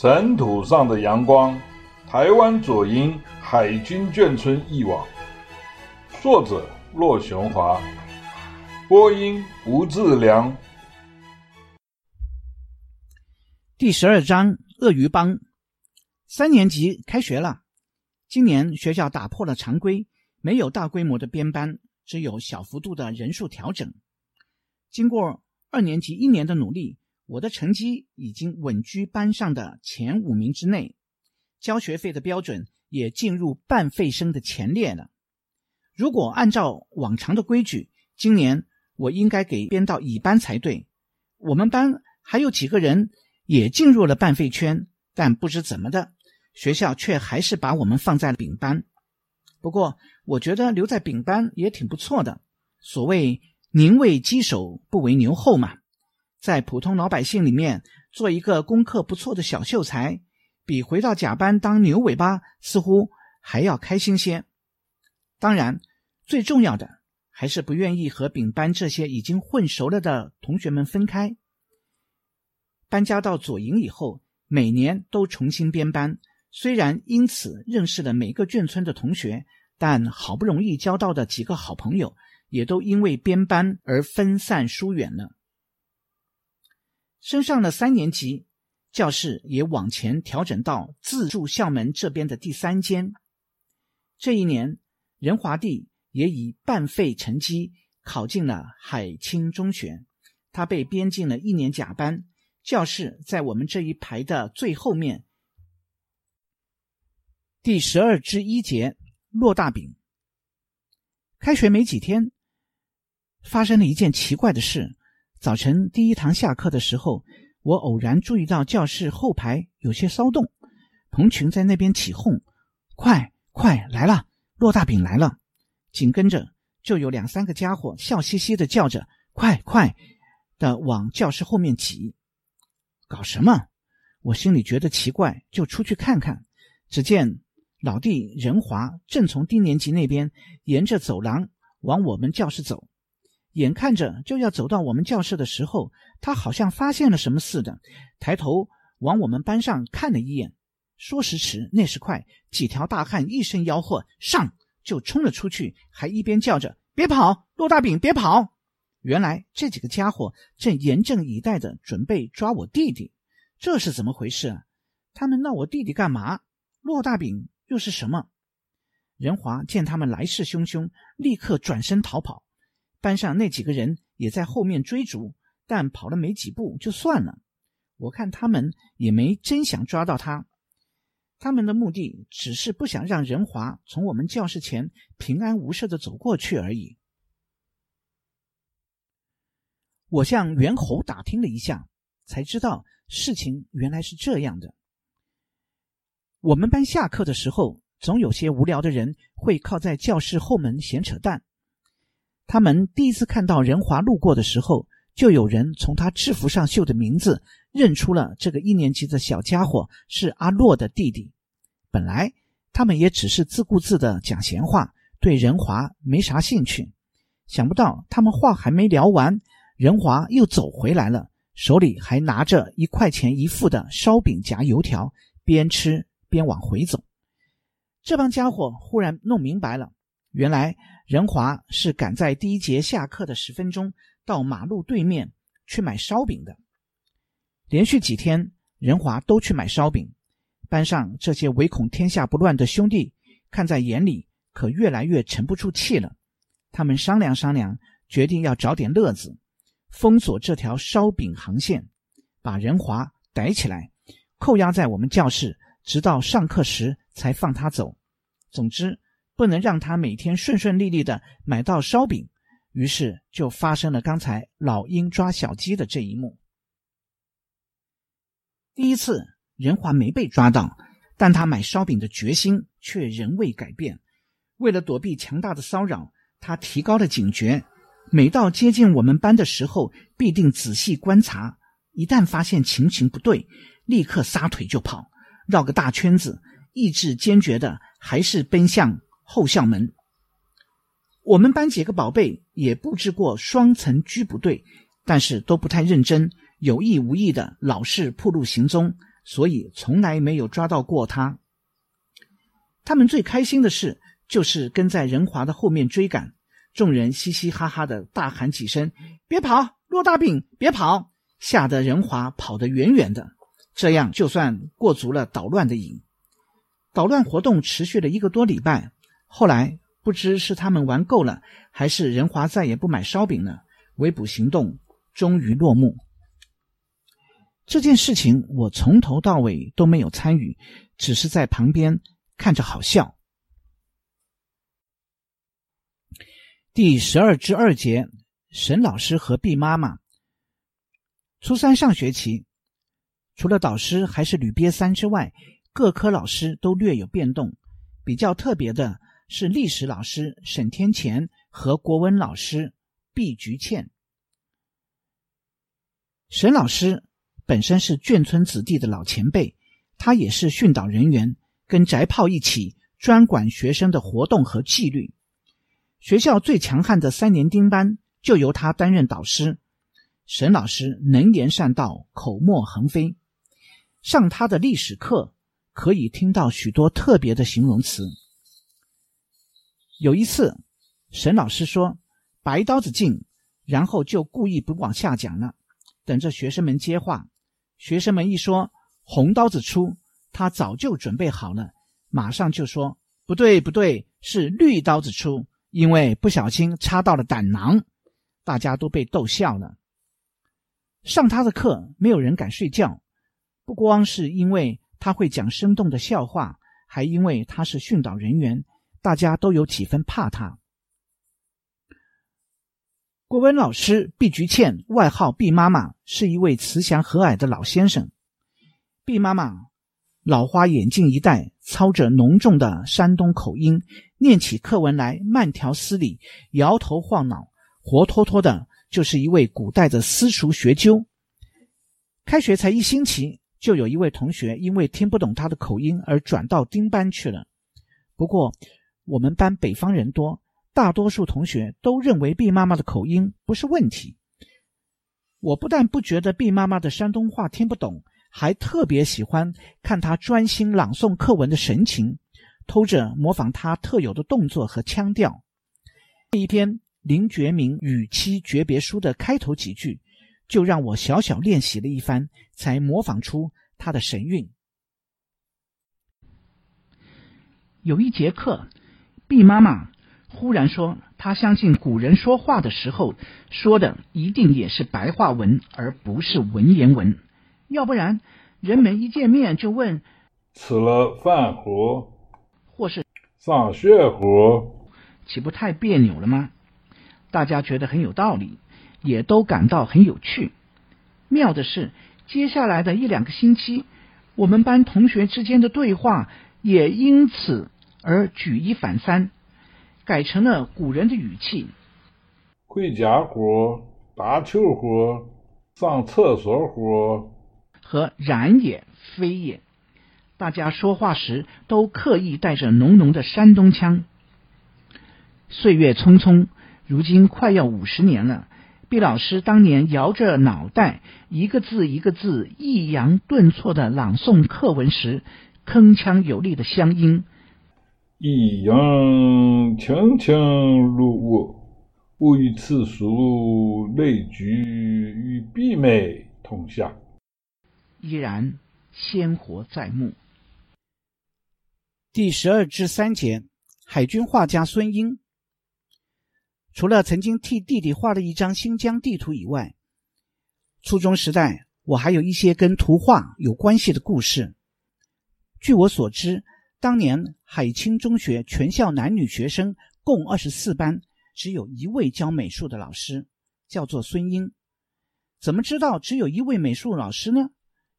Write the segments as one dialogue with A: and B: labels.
A: 尘土上的阳光，台湾左营海军眷村一网。作者：骆雄华，播音：吴志良。
B: 第十二章：鳄鱼帮。三年级开学了，今年学校打破了常规，没有大规模的编班，只有小幅度的人数调整。经过二年级一年的努力，我的成绩已经稳居班上的前五名之内，交学费的标准也进入半费生的前列了。如果按照往常的规矩，今年我应该给编到乙班才对。我们班还有几个人也进入了半费圈，但不知怎么的，学校却还是把我们放在了丙班。不过，我觉得留在丙班也挺不错的。所谓宁为鸡首不为牛后嘛。在普通老百姓里面做一个功课不错的小秀才，比回到甲班当牛尾巴似乎还要开心些。当然，最重要的还是不愿意和丙班这些已经混熟了的同学们分开。搬家到左营以后，每年都重新编班，虽然因此认识了每个眷村的同学，但好不容易交到的几个好朋友，也都因为编班而分散疏远了。升上了三年级，教室也往前调整到自助校门这边的第三间。这一年，仁华帝也以半费成绩考进了海清中学，他被编进了一年甲班。教室在我们这一排的最后面。第十二之一节，落大饼。开学没几天，发生了一件奇怪的事。早晨第一堂下课的时候，我偶然注意到教室后排有些骚动，彭群在那边起哄：“快快来了，骆大饼来了！”紧跟着就有两三个家伙笑嘻嘻的叫着：“快快！”的往教室后面挤。搞什么？我心里觉得奇怪，就出去看看。只见老弟仁华正从低年级那边沿着走廊往我们教室走。眼看着就要走到我们教室的时候，他好像发现了什么似的，抬头往我们班上看了一眼。说时迟，那时快，几条大汉一声吆喝，上就冲了出去，还一边叫着：“别跑，骆大饼，别跑！”原来这几个家伙正严阵以待的准备抓我弟弟。这是怎么回事啊？他们闹我弟弟干嘛？骆大饼又是什么？仁华见他们来势汹汹，立刻转身逃跑。班上那几个人也在后面追逐，但跑了没几步就算了。我看他们也没真想抓到他，他们的目的只是不想让仁华从我们教室前平安无事的走过去而已。我向猿猴打听了一下，才知道事情原来是这样的。我们班下课的时候，总有些无聊的人会靠在教室后门闲扯淡。他们第一次看到仁华路过的时候，就有人从他制服上绣的名字认出了这个一年级的小家伙是阿洛的弟弟。本来他们也只是自顾自的讲闲话，对仁华没啥兴趣。想不到他们话还没聊完，仁华又走回来了，手里还拿着一块钱一副的烧饼夹油条，边吃边往回走。这帮家伙忽然弄明白了。原来仁华是赶在第一节下课的十分钟到马路对面去买烧饼的。连续几天，仁华都去买烧饼，班上这些唯恐天下不乱的兄弟看在眼里，可越来越沉不住气了。他们商量商量，决定要找点乐子，封锁这条烧饼航线，把仁华逮起来，扣押在我们教室，直到上课时才放他走。总之。不能让他每天顺顺利利的买到烧饼，于是就发生了刚才老鹰抓小鸡的这一幕。第一次，仁华没被抓到，但他买烧饼的决心却仍未改变。为了躲避强大的骚扰，他提高了警觉，每到接近我们班的时候，必定仔细观察，一旦发现情形不对，立刻撒腿就跑，绕个大圈子，意志坚决的还是奔向。后校门，我们班几个宝贝也布置过双层拘捕队，但是都不太认真，有意无意的老是暴露行踪，所以从来没有抓到过他。他们最开心的事就是跟在仁华的后面追赶，众人嘻嘻哈哈的大喊几声：“别跑，骆大饼，别跑！”吓得仁华跑得远远的。这样就算过足了捣乱的瘾。捣乱活动持续了一个多礼拜，后来不知是他们玩够了，还是仁华再也不买烧饼了，围捕行动终于落幕。这件事情我从头到尾都没有参与，只是在旁边看着好笑。第十二至二节，沈老师和毕妈妈。初三上学期，除了导师还是吕瘪三之外，各科老师都略有变动。比较特别的是历史老师沈天干和国文老师毕菊倩。沈老师。本身是眷村子弟的老前辈，他也是训导人员，跟翟炮一起专管学生的活动和纪律。学校最强悍的三年丁班就由他担任导师。沈老师能言善道，口沫横飞。上他的历史课，可以听到许多特别的形容词。有一次，沈老师说：“白刀子进”，然后就故意不往下讲了，等着学生们接话。学生们一说“红刀子出”，他早就准备好了，马上就说：“不对，不对，是绿刀子出，因为不小心插到了胆囊。”大家都被逗笑了。上他的课，没有人敢睡觉，不光是因为他会讲生动的笑话，还因为他是训导人员，大家都有几分怕他。国文老师毕菊倩，外号毕妈妈，是一位慈祥和蔼的老先生。毕妈妈老花眼镜一戴，操着浓重的山东口音，念起课文来慢条斯理，摇头晃脑，活脱脱的就是一位古代的私塾学究。开学才一星期，就有一位同学因为听不懂他的口音而转到丁班去了。不过我们班北方人多。大多数同学都认为毕妈妈的口音不是问题。我不但不觉得毕妈妈的山东话听不懂，还特别喜欢看她专心朗诵课文的神情，偷着模仿她特有的动作和腔调。这一篇林觉民与妻诀别书的开头几句，就让我小小练习了一番，才模仿出她的神韵。有一节课，毕妈妈。忽然说，她相信古人说话的时候说的一定也是白话文，而不是文言文。要不然，人们一见面就问：“
A: 吃了饭盒，
B: 或是
A: 上学盒，
B: 岂不太别扭了吗？”大家觉得很有道理，也都感到很有趣。妙的是，接下来的一两个星期，我们班同学之间的对话也因此而举一反三。改成了古人的语气，
A: 回家活、打球活、上厕所活
B: 和然也非也，大家说话时都刻意带着浓浓的山东腔。岁月匆匆，如今快要五十年了。毕老师当年摇着脑袋，一个字一个字抑扬顿挫的朗诵课文时，铿锵有力的乡音。
A: 抑扬铿锵如我，吾与此书类聚与毕妹同下，
B: 依然鲜活在目。第十二至三节，海军画家孙英，除了曾经替弟弟画了一张新疆地图以外，初中时代我还有一些跟图画有关系的故事。据我所知。当年海清中学全校男女学生共二十四班，只有一位教美术的老师，叫做孙英。怎么知道只有一位美术老师呢？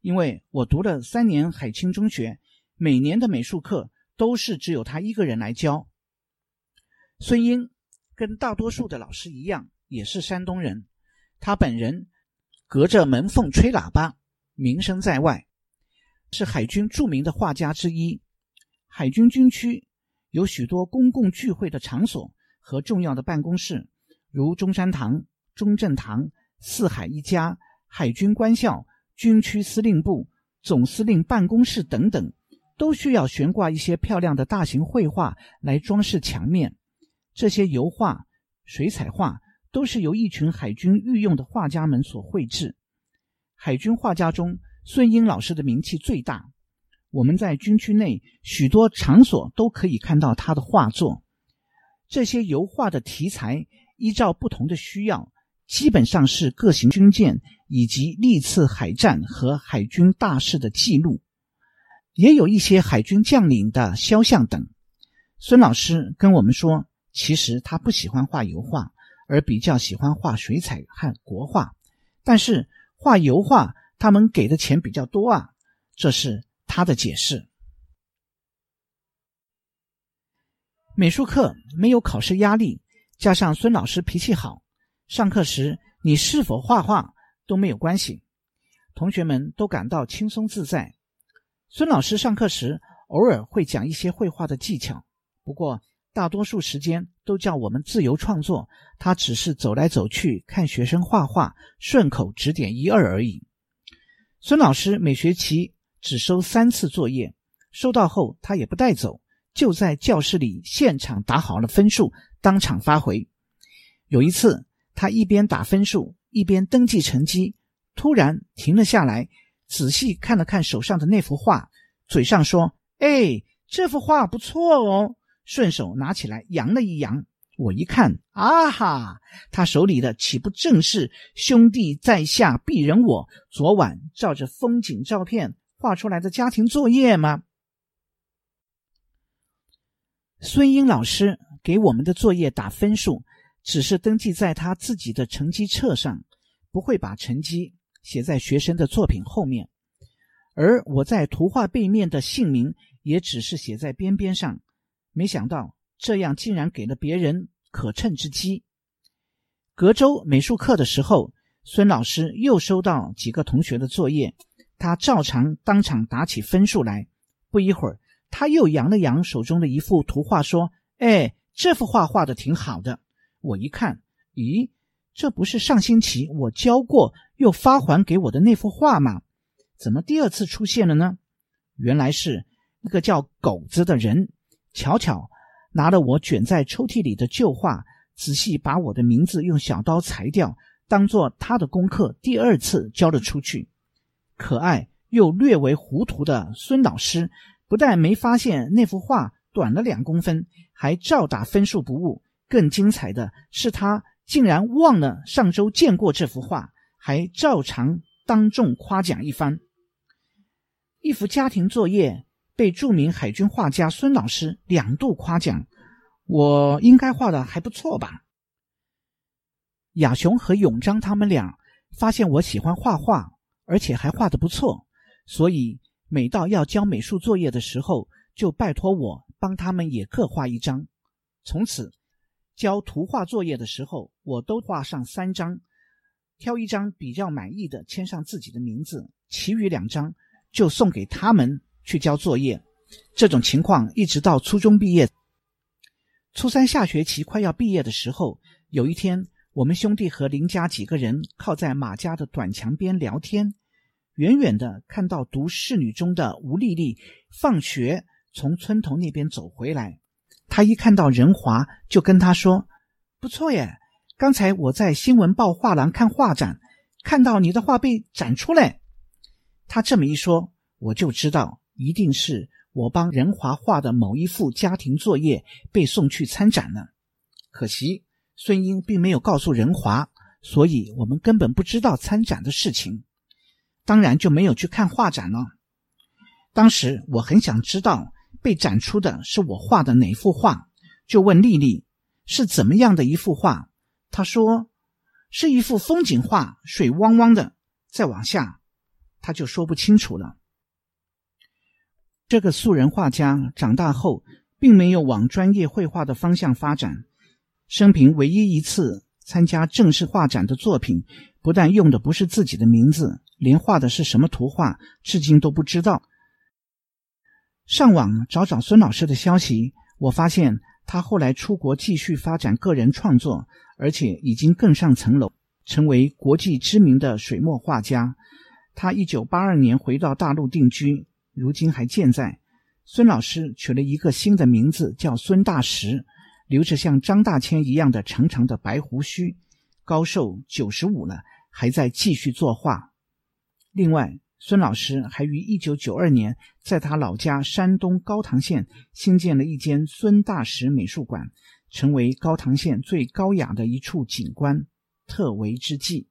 B: 因为我读了三年海清中学，每年的美术课都是只有他一个人来教。孙英跟大多数的老师一样，也是山东人。他本人隔着门缝吹喇叭，名声在外，是海军著名的画家之一。海军军区有许多公共聚会的场所和重要的办公室，如中山堂、中正堂、四海一家、海军官校、军区司令部、总司令办公室等等，都需要悬挂一些漂亮的大型绘画来装饰墙面。这些油画、水彩画都是由一群海军御用的画家们所绘制。海军画家中，孙英老师的名气最大。我们在军区内许多场所都可以看到他的画作。这些油画的题材依照不同的需要，基本上是各型军舰以及历次海战和海军大事的记录，也有一些海军将领的肖像等。孙老师跟我们说，其实他不喜欢画油画，而比较喜欢画水彩和国画。但是画油画，他们给的钱比较多啊，这是他的解释。美术课没有考试压力，加上孙老师脾气好，上课时你是否画画都没有关系，同学们都感到轻松自在。孙老师上课时偶尔会讲一些绘画的技巧，不过大多数时间都叫我们自由创作，他只是走来走去看学生画画，顺口指点一二而已。孙老师每学期只收三次作业，收到后他也不带走。就在教室里现场打好了分数，当场发回。有一次，他一边打分数一边登记成绩，突然停了下来，仔细看了看手上的那幅画，嘴上说：“哎，这幅画不错哦。”顺手拿起来扬了一扬。我一看，啊哈，他手里的岂不正是兄弟在下必人我昨晚照着风景照片画出来的家庭作业吗？孙英老师给我们的作业打分数，只是登记在他自己的成绩册上，不会把成绩写在学生的作品后面。而我在图画背面的姓名也只是写在边边上。没想到这样竟然给了别人可乘之机。隔周美术课的时候，孙老师又收到几个同学的作业，他照常当场打起分数来。不一会儿。他又扬了扬手中的一幅图画，说：“哎，这幅画画的挺好的。”我一看，咦，这不是上星期我教过又发还给我的那幅画吗？怎么第二次出现了呢？原来是那个叫狗子的人，巧巧拿了我卷在抽屉里的旧画，仔细把我的名字用小刀裁掉，当做他的功课，第二次交了出去。可爱又略为糊涂的孙老师。不但没发现那幅画短了两公分，还照打分数不误。更精彩的是，他竟然忘了上周见过这幅画，还照常当众夸奖一番。一幅家庭作业被著名海军画家孙老师两度夸奖，我应该画的还不错吧？亚雄和永章他们俩发现我喜欢画画，而且还画得不错，所以。每到要交美术作业的时候，就拜托我帮他们也各画一张。从此，交图画作业的时候，我都画上三张，挑一张比较满意的，签上自己的名字，其余两张就送给他们去交作业。这种情况一直到初中毕业。初三下学期快要毕业的时候，有一天，我们兄弟和邻家几个人靠在马家的短墙边聊天。远远的看到读侍女中的吴丽丽放学从村头那边走回来，她一看到仁华就跟他说：“不错耶，刚才我在新闻报画廊看画展，看到你的画被展出来。”他这么一说，我就知道一定是我帮仁华画的某一幅家庭作业被送去参展了。可惜孙英并没有告诉仁华，所以我们根本不知道参展的事情。当然就没有去看画展了。当时我很想知道被展出的是我画的哪幅画，就问丽丽是怎么样的一幅画。她说是一幅风景画，水汪汪的。再往下，她就说不清楚了。这个素人画家长大后并没有往专业绘画的方向发展，生平唯一一次参加正式画展的作品，不但用的不是自己的名字。连画的是什么图画，至今都不知道。上网找找孙老师的消息，我发现他后来出国继续发展个人创作，而且已经更上层楼，成为国际知名的水墨画家。他一九八二年回到大陆定居，如今还健在。孙老师取了一个新的名字，叫孙大石，留着像张大千一样的长长的白胡须，高寿九十五了，还在继续作画。另外，孙老师还于一九九二年在他老家山东高唐县新建了一间孙大石美术馆，成为高唐县最高雅的一处景观，特为之际。